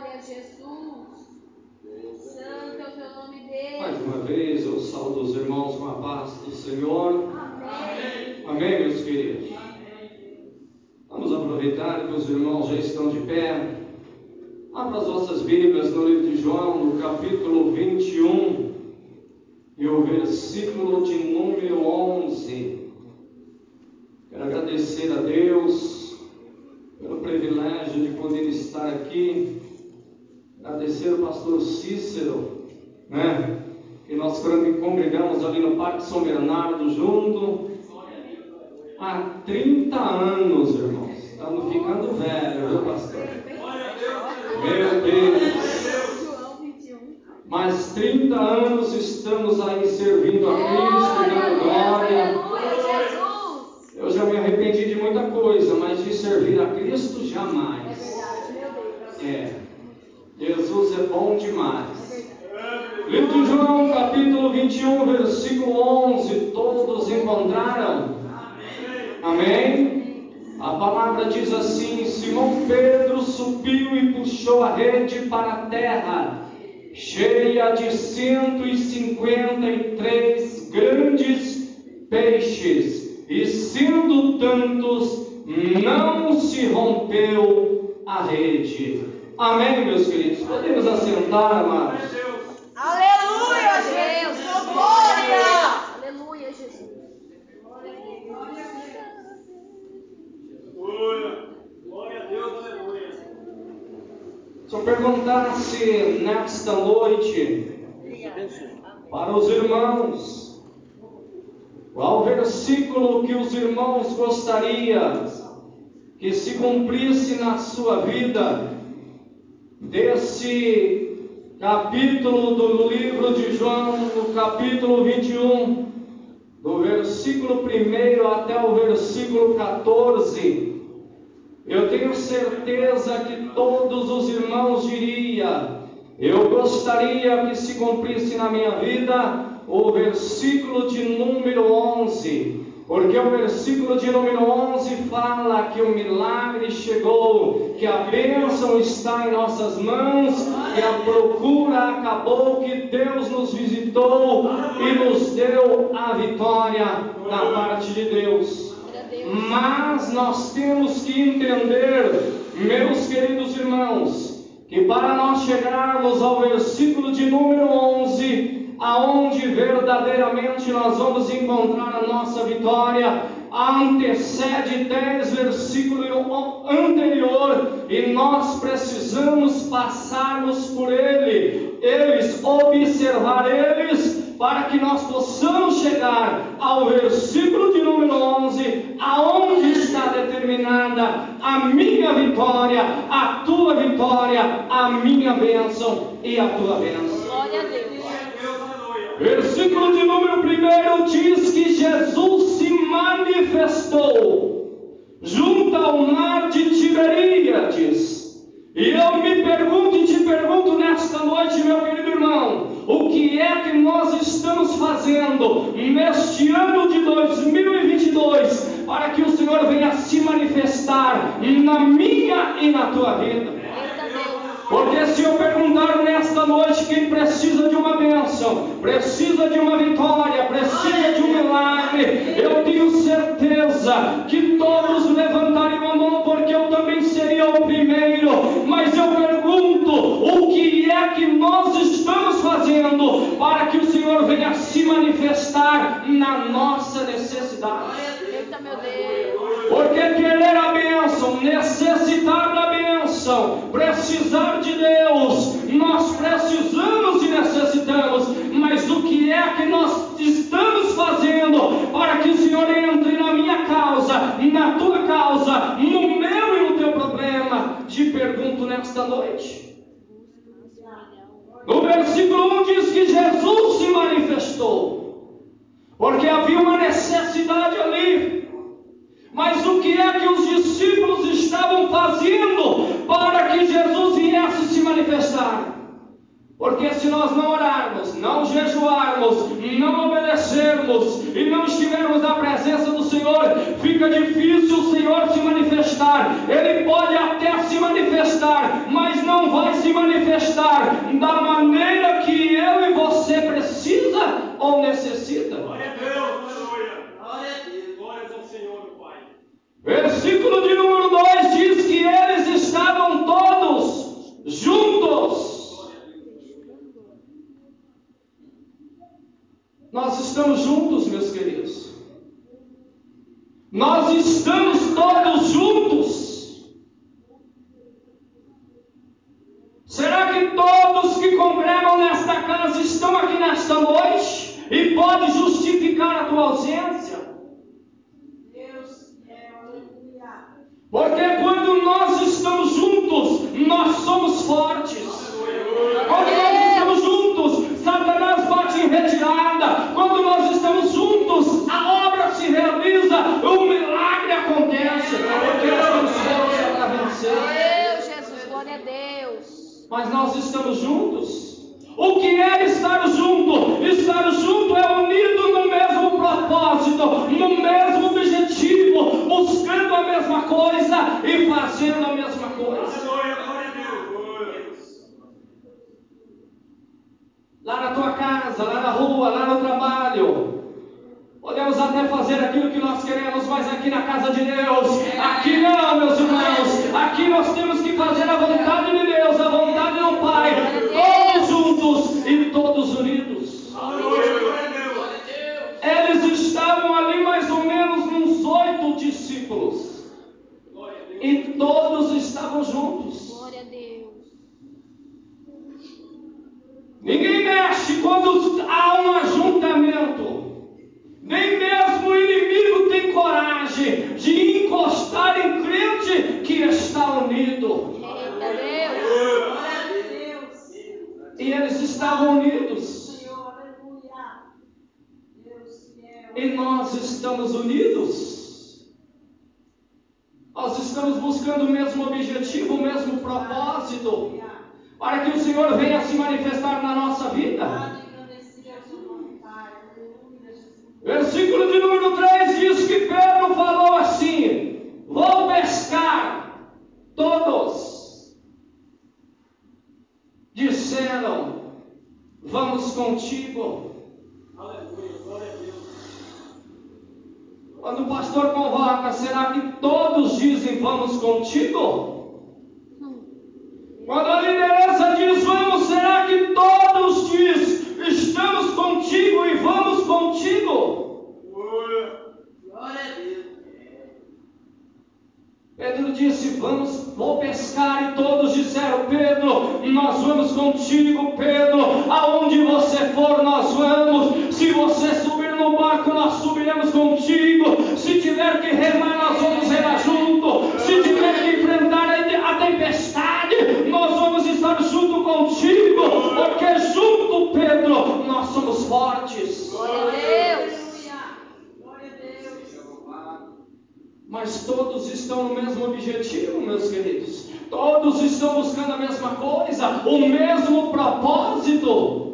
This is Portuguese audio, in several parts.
Glória a Jesus. Santo é o teu nome, Deus. Mais uma vez eu saúdo os irmãos com a paz do Senhor. Amém. Amém, meus queridos? Vamos aproveitar que os irmãos já estão de pé. Abra as vossas Bíblias no livro de João, no capítulo 21, e o versículo de número 11. Quero agradecer a Deus pelo privilégio de poder estar aqui. Agradecer ao pastor Cícero, né? Que nós congregamos ali no Parque São Bernardo junto. Há 30 anos, irmãos. Estamos ficando velhos, viu, pastor? Meu Deus. João 21. Mais 30 anos estamos aí servindo a Cristo, dando glória. Eu já me arrependi de muita coisa, mas de servir a Cristo jamais. É. Jesus é bom demais. Livro de João, capítulo 21, versículo 11. Todos encontraram? Amém? A palavra diz assim: Simão Pedro subiu e puxou a rede para a terra, cheia de 153 grandes peixes, e sendo tantos, não se rompeu a rede. Amém, meus queridos? Podemos assentar, amados? Aleluia. Oh, glória. Aleluia, Jesus. Glória a Deus, aleluia. Se eu perguntasse nesta noite para os irmãos, qual versículo que os irmãos gostariam que se cumprisse na sua vida, desse capítulo do livro de João, no capítulo 21, do versículo 1 até o versículo 14, eu tenho certeza que todos os irmãos diriam: eu gostaria que se cumprisse na minha vida o versículo de número 11, porque o versículo de número 11 fala que o milagre chegou, que a bênção está em nossas mãos, que a procura acabou, que Deus nos visitou e nos deu a vitória da parte de Deus. Mas nós temos que entender, meus queridos irmãos, que para nós chegarmos ao versículo de número 11, aonde verdadeiramente nós vamos encontrar a nossa vitória, antecede 10 versículos anterior e nós precisamos passarmos por ele, eles, observar eles, para que nós possamos chegar ao versículo de número 11, aonde está determinada a minha vitória, a tua vitória, a minha bênção e a tua bênção. Glória a Deus. Deus, aleluia. Versículo de número 1 diz que Jesus se manifestou junto ao mar de Tiberíades. E eu me pergunto e te pergunto nesta noite, meu querido irmão, o que é que nós estamos fazendo neste ano de 2022 para que o Senhor venha se manifestar na minha e na tua vida? Porque se eu perguntar nesta noite quem precisa de uma bênção, precisa de uma vitória, precisa de um milagre, eu tenho certeza que todos levantariam a mão, porque eu também seria o primeiro. Mas eu pergunto: o que é que nós estamos fazendo para que o Senhor venha se manifestar na nossa necessidade? Porque querer a bênção, necessitar da bênção, No versículo 1 diz que Jesus se manifestou, porque havia uma necessidade ali. Mas o que é que os discípulos estavam fazendo para que Jesus viesse se manifestar? Porque se nós não orarmos, não jejuarmos, não obedecermos e não estivermos na presença do Senhor, fica difícil o Senhor se manifestar. Ele pode até se manifestar, mas não vai se manifestar da maneira que eu e você precisa ou necessita. Glória a Deus, aleluia. Glória a Deus. Ao Senhor, Pai. Versículo de número 2. Nós estamos juntos, meus queridos. Nós estamos todos juntos. até fazer aquilo que nós queremos, mas aqui na casa de Deus, aqui não, meus irmãos, aqui nós temos que fazer a vontade de Deus. objetivo, meus queridos. Todos estão buscando a mesma coisa, o mesmo propósito.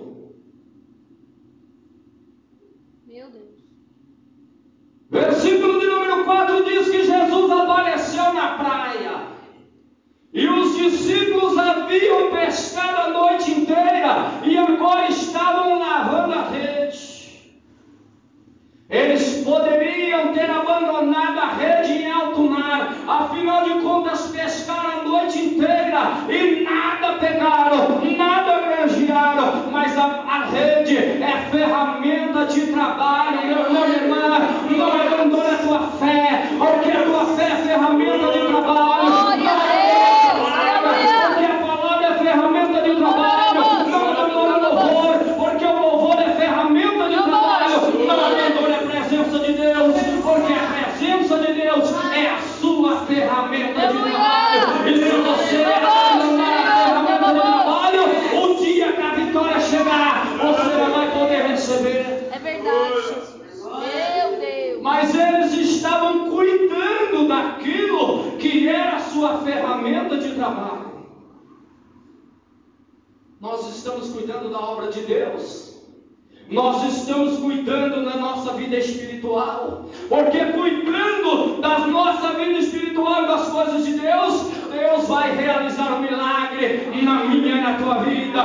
Porque cuidando da nossa vida espiritual e das coisas de Deus, Deus vai realizar um milagre na minha e na tua vida.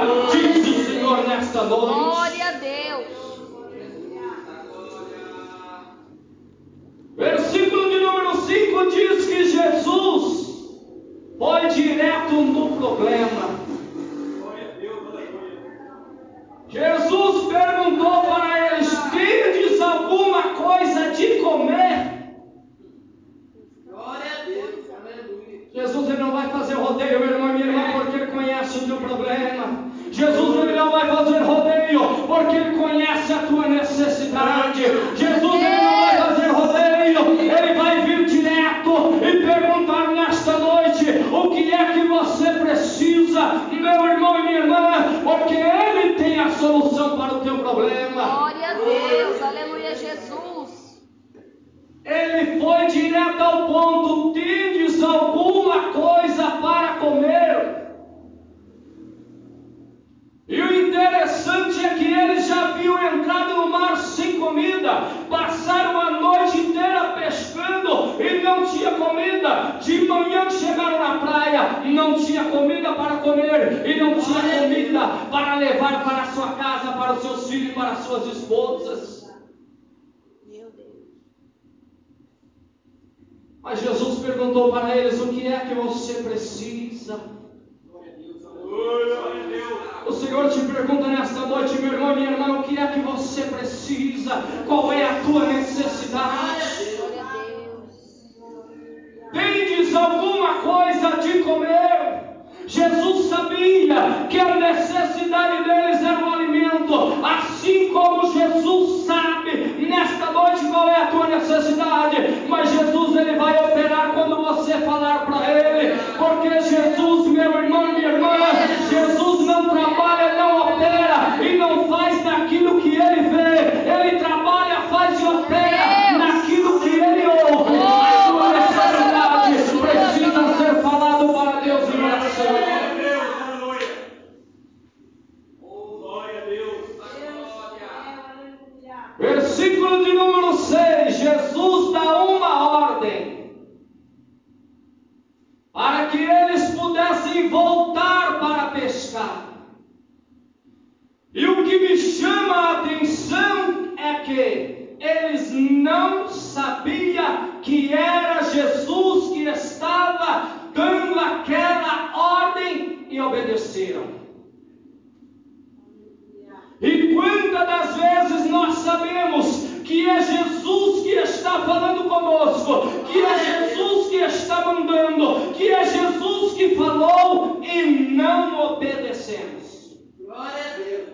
Ele falou e não obedecemos. Glória a Deus.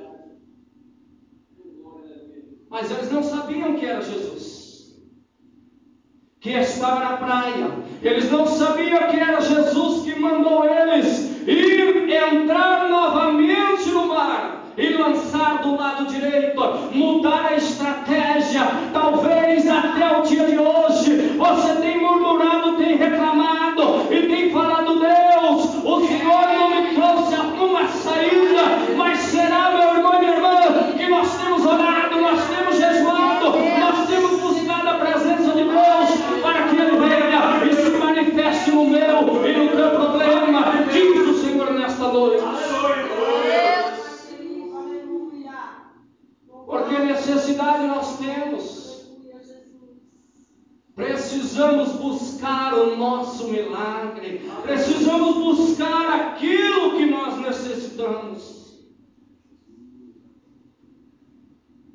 Mas eles não sabiam que era Jesus, que estava na praia. Eles não sabiam que era Jesus que mandou eles ir entrar novamente no mar e lançar do lado direito, mudar a estratégia.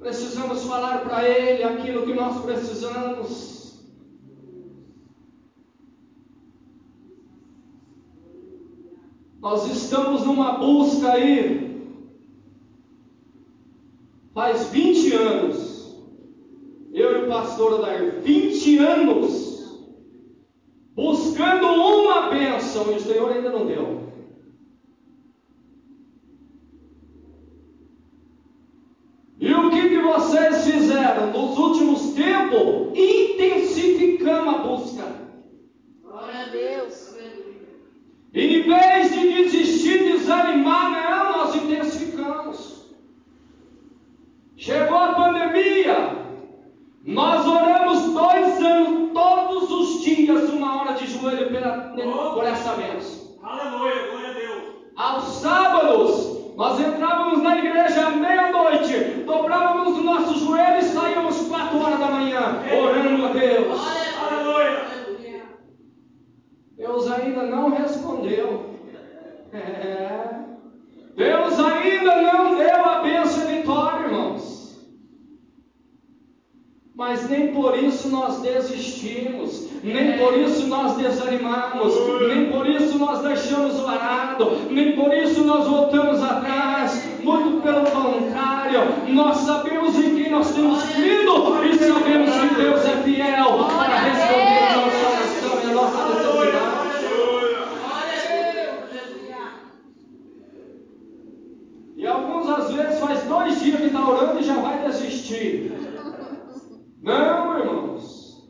Precisamos falar para Ele aquilo que nós precisamos. Nós estamos numa busca aí, faz 20 anos, eu e o pastor Adair, 20 anos, buscando uma bênção e o Senhor ainda não deu. nos últimos tempos, intensificamos a busca. Glória a Deus. Em vez de desistir, desanimar, não, nós intensificamos. Chegou a pandemia, nós oramos dois anos, todos os dias, uma hora de joelho pela, por essa mesa. Aleluia, glória a Deus. Aos sábados, nós entramos ainda não respondeu. É. Deus ainda não deu a bênção e vitória, irmãos. Mas nem por isso nós desistimos, nem por isso nós desanimamos, nem por isso nós deixamos o arado, nem por isso nós voltamos atrás. Muito pelo contrário, nós sabemos em quem nós temos crido e sabemos que Deus é fiel para responder a nossa oração e a nossa necessidade. E alguns às vezes faz dois dias que está orando e já vai desistir. Não, irmãos.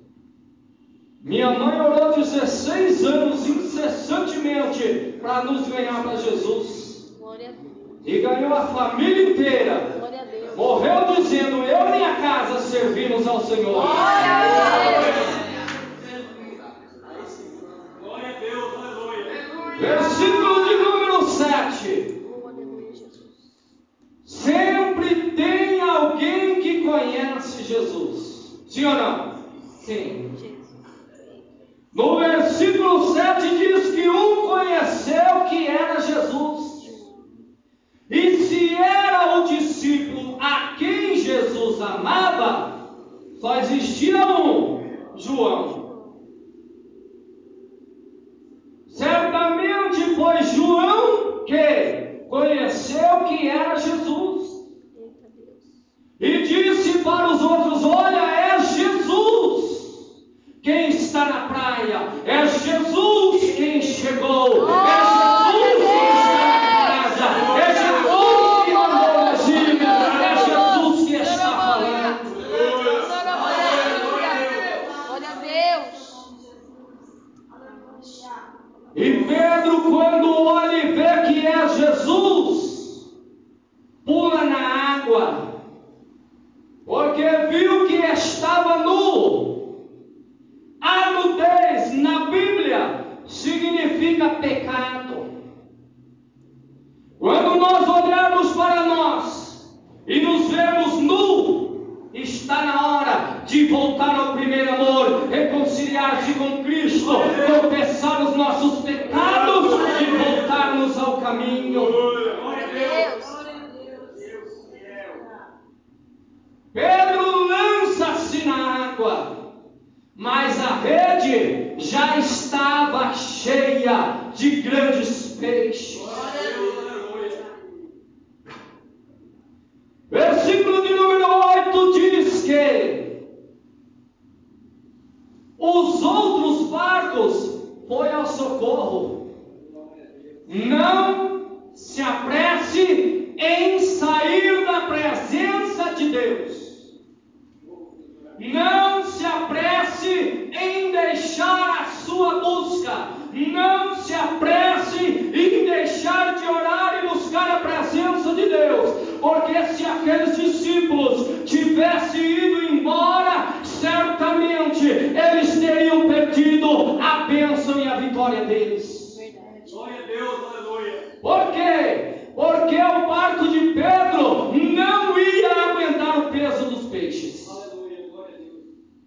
Minha mãe orou 16 anos incessantemente para nos ganhar para Jesus. E ganhou a família inteira. A. Morreu dizendo: Eu e minha casa servimos ao Senhor. Glória a Deus. É Jesus quem chegou, é Jesus quem está na casa, é Jesus que mandou na Gíria, é Jesus que está falando. Glória a Deus. E Pedro, quando olha e vê que é Jesus, pula na água, porque viu que estava nu. A nudez na Bíblia significa pecado. Quando nós olharmos para nós e nos vermos nu, está na hora de voltar ao primeiro amor, reconciliar-se com Cristo, confessar os nossos pecados e voltarmos ao caminho. Glória a Deus. Deus. Deus fiel. Pedro lança-se na água, mas a rede já estava cheia de grandes peixes. Versículo de número 8 diz que os outros barcos foi ao socorro. Não se apresse em sair da presença de Deus. Não se apresse em deixar a sua busca. Não se apresse em deixar de orar e buscar a presença de Deus. Porque se aqueles discípulos tivessem ido embora, certamente eles teriam perdido a bênção e a vitória deles. Verdade. Glória a Deus, aleluia. Por quê? Porque o barco de Pedro não ia aguentar o peso dos peixes. Aleluia, glória a Deus.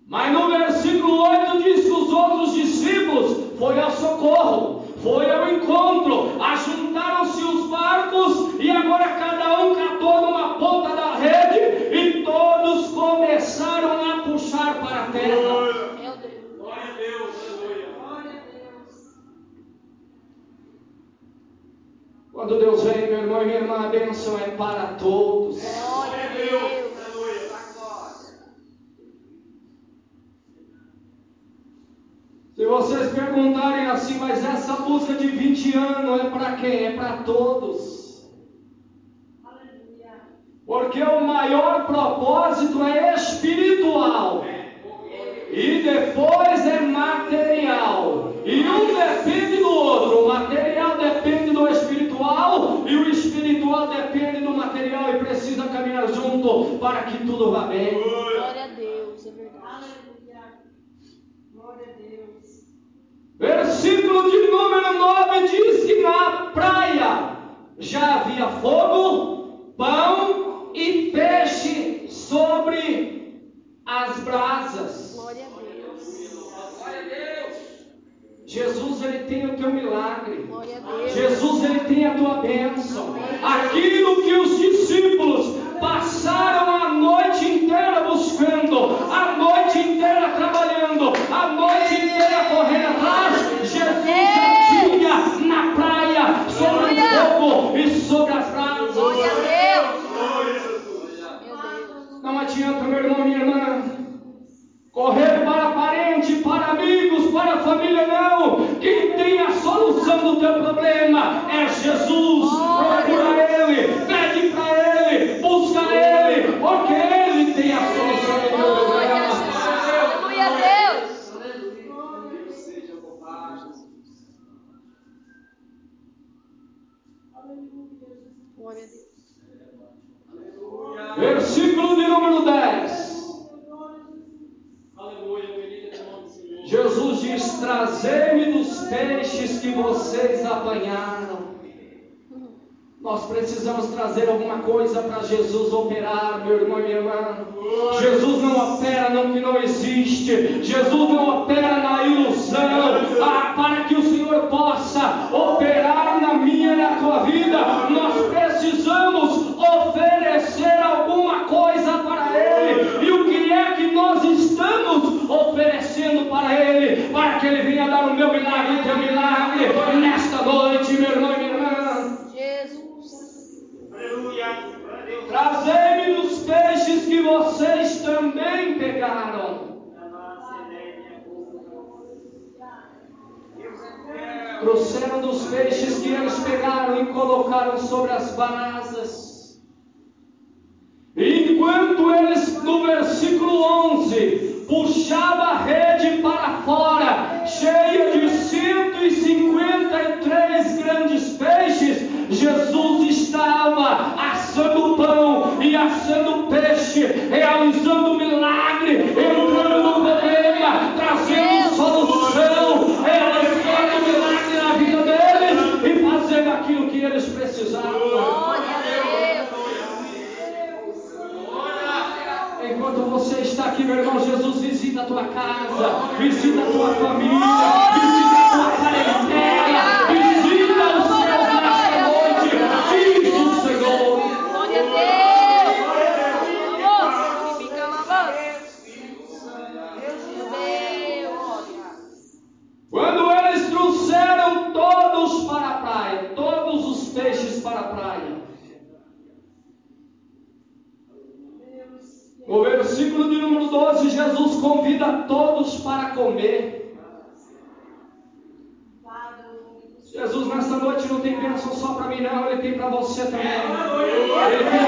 Mas no versículo 8 diz que os outros discípulos foi ao socorro, foi ao encontro, ajuntaram-se os barcos e agora cada um catou numa ponta da rede e todos começaram a puxar para a terra. Meu Deus. Glória a Deus, aleluia. Quando Deus vem, meu irmão e minha irmã, a bênção é para todos. Glória a Deus. aleluia. Se vocês perguntarem assim, mas essa música de 20 anos é para quem? É para todos. Porque o maior propósito é espiritual. E depois é material. E um depende para que tudo vá bem. Glória a Deus, é verdade. Glória a Deus. Versículo de número 9 diz que na praia já havia fogo, pão e peixe sobre as brasas. Glória a Deus. Glória a Deus. Jesus ele tem o teu milagre. Jesus ele tem a tua bênção. Aquilo que os discípulos Jesus diz: Trazei-me dos peixes que vocês apanharam. Nós precisamos trazer alguma coisa para Jesus operar, meu irmão e minha irmã. Jesus não opera no que não existe. Jesus não opera na ilusão. Ah, para que para você também. Ele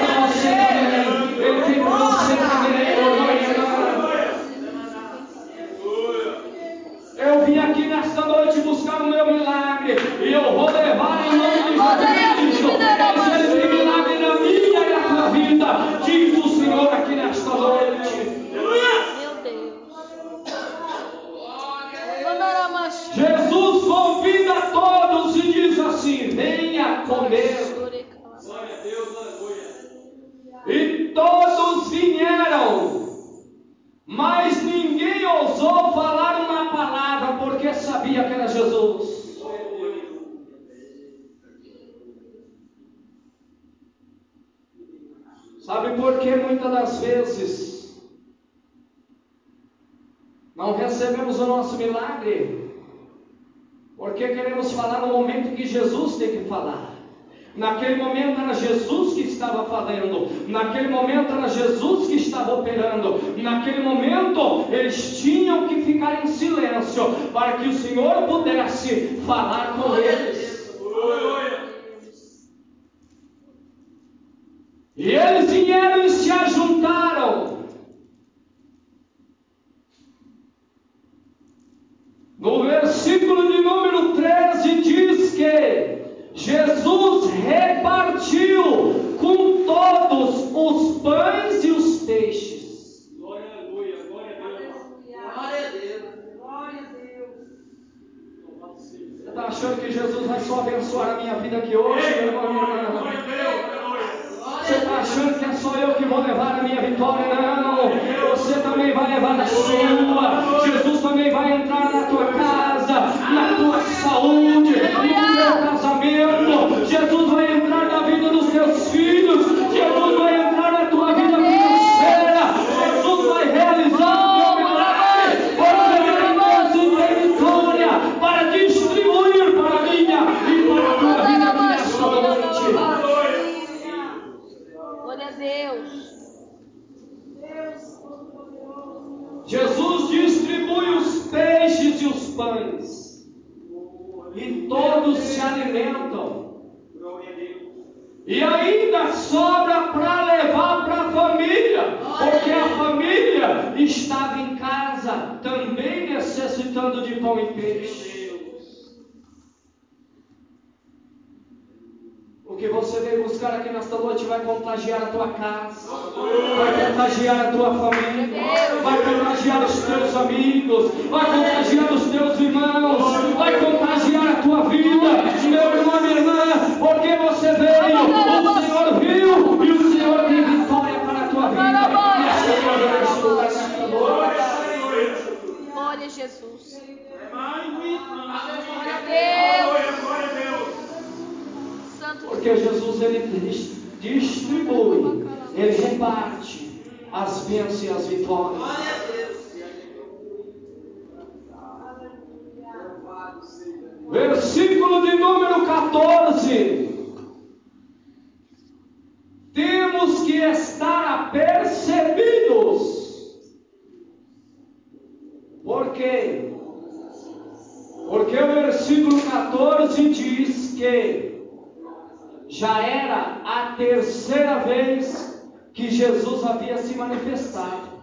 fazendo. Naquele momento era Jesus que estava operando. Naquele momento eles tinham que ficar em silêncio para que o Senhor pudesse falar com eles. E eles vieram e se ajuntaram Jesus. Glória a Deus. Porque Jesus ele dis- distribui, ele reparte as bênçãos e as vitórias. Versículo de número 14. Temos que estar apercebidos. Por quê? Porque o versículo 14 diz que já era a terceira vez que Jesus havia se manifestado.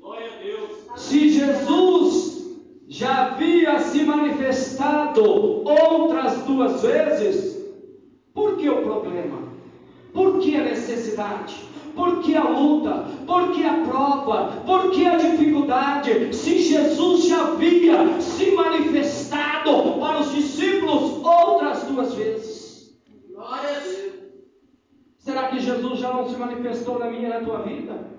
Glória a Deus. Se Jesus já havia se manifestado outras duas vezes, por que o problema? Por que a necessidade? Por que a luta? Por que a prova? Por que a dificuldade? Se Jesus já havia se manifestado para os discípulos outras duas vezes. Glória a Deus. Será que Jesus já não se manifestou na minha e na tua vida?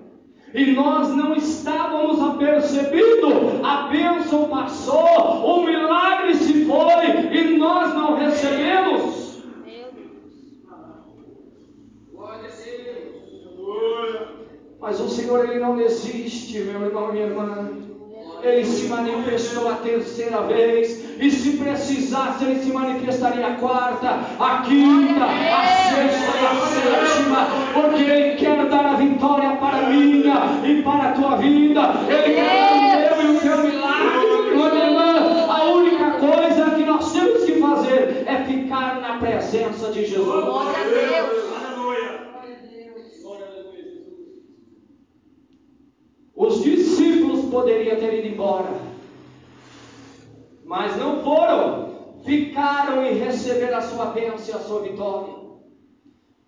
E nós não estávamos apercebidos, a bênção passou, o milagre se foi e nós não recebemos. Meu Deus. Glória a Deus. Aleluia. Mas o Senhor ele não desiste, meu irmão e minha irmã. Ele se manifestou a terceira vez, e se precisasse, ele se manifestaria a quarta, a quinta, a sexta e a sétima, porque ele quer dar a vitória para a minha e para a tua vida. Ele quer dar o teu e o teu milagre, meu minha irmã. A única coisa que nós temos que fazer é ficar na presença de Jesus. Glória a Deus. Aleluia. Glória a Deus. Glória a Deus, Jesus. Os poderiam ter ido embora, mas não foram, ficaram e receberam a sua bênção e a sua vitória.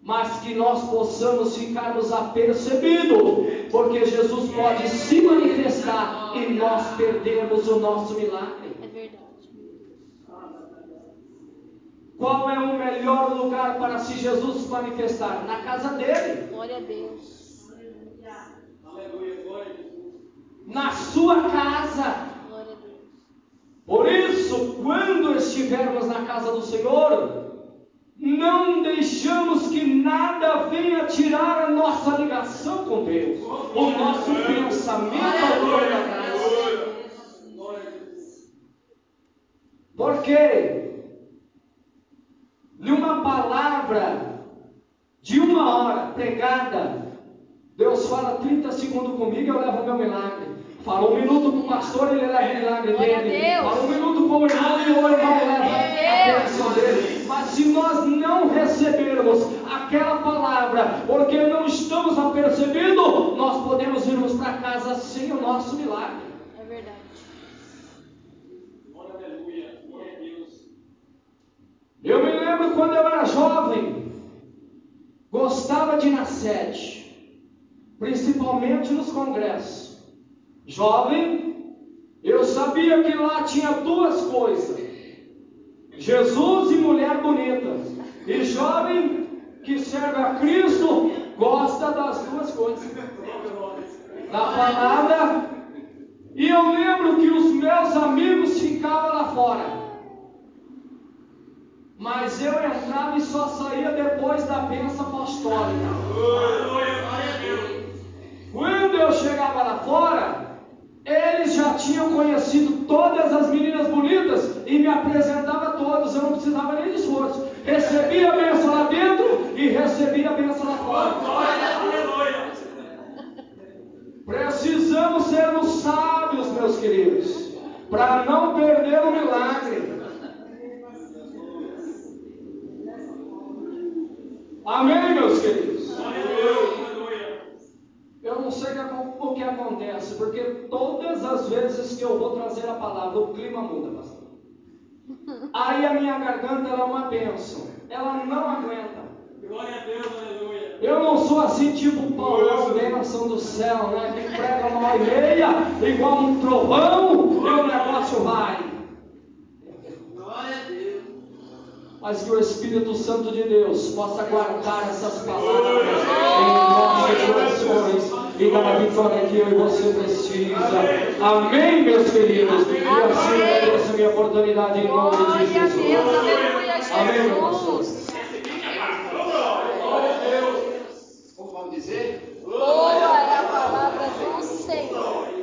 Mas que nós possamos ficarmos apercebidos, porque Jesus pode se manifestar e nós perdemos o nosso milagre. É verdade. Qual é o melhor lugar para se Jesus manifestar? Na casa dele, Glória a Deus. Aleluia. Na sua casa. Por isso, quando estivermos na casa do Senhor, não deixamos que nada venha tirar a nossa ligação com Deus, o nosso pensamento ao longo da graça. Aleluia. Glória a Deus. Porque de uma palavra de uma hora pregada, Deus fala 30 segundos comigo e eu levo o meu milagre. Fala um minuto com o pastor e ele leva o milagre dele. Fala um minuto com o irmão e o irmão leva a bênção dele. Mas se nós não recebermos aquela palavra, porque não estamos apercebidos, nós podemos irmos para casa sem o nosso milagre. É verdade. Aleluia. Glória a Deus. Eu me lembro quando eu era jovem, gostava de ir na sede, principalmente nos congressos. Jovem, Eu sabia que lá tinha duas coisas: Jesus e mulher bonita. E jovem que serve a Cristo gosta das duas coisas. Da palavra. E eu lembro que os meus amigos ficavam lá fora. Mas eu entrava e só saía depois da bênção apostólica. Quando eu chegava lá fora, eles já tinham conhecido todas as meninas bonitas e me apresentava a todos, eu não precisava nem de esforço. Recebia a bênção lá dentro e recebia a bênção lá fora. Precisamos sermos sábios, meus queridos, para não perder o milagre. Amém, meus queridos? Eu não sei o que acontece, porque todas as vezes que eu vou o clima muda, pastor. Aí a minha garganta ela é uma bênção, ela não aguenta. Glória a Deus, aleluia. Eu não sou assim tipo Paulão, bênção do céu, né? Que prega uma hora e meia, igual um trovão, e o negócio vai. Glória a Deus. Mas que o Espírito Santo de Deus possa guardar essas palavras em nossos corações e dar a vitória que eu e você precisa. Amém, meus queridos? E assim eu agradeço a minha oportunidade em nome de Glória Jesus. Amém. Jesus. Glória a Deus. Como vamos dizer? Boa é a palavra do Senhor.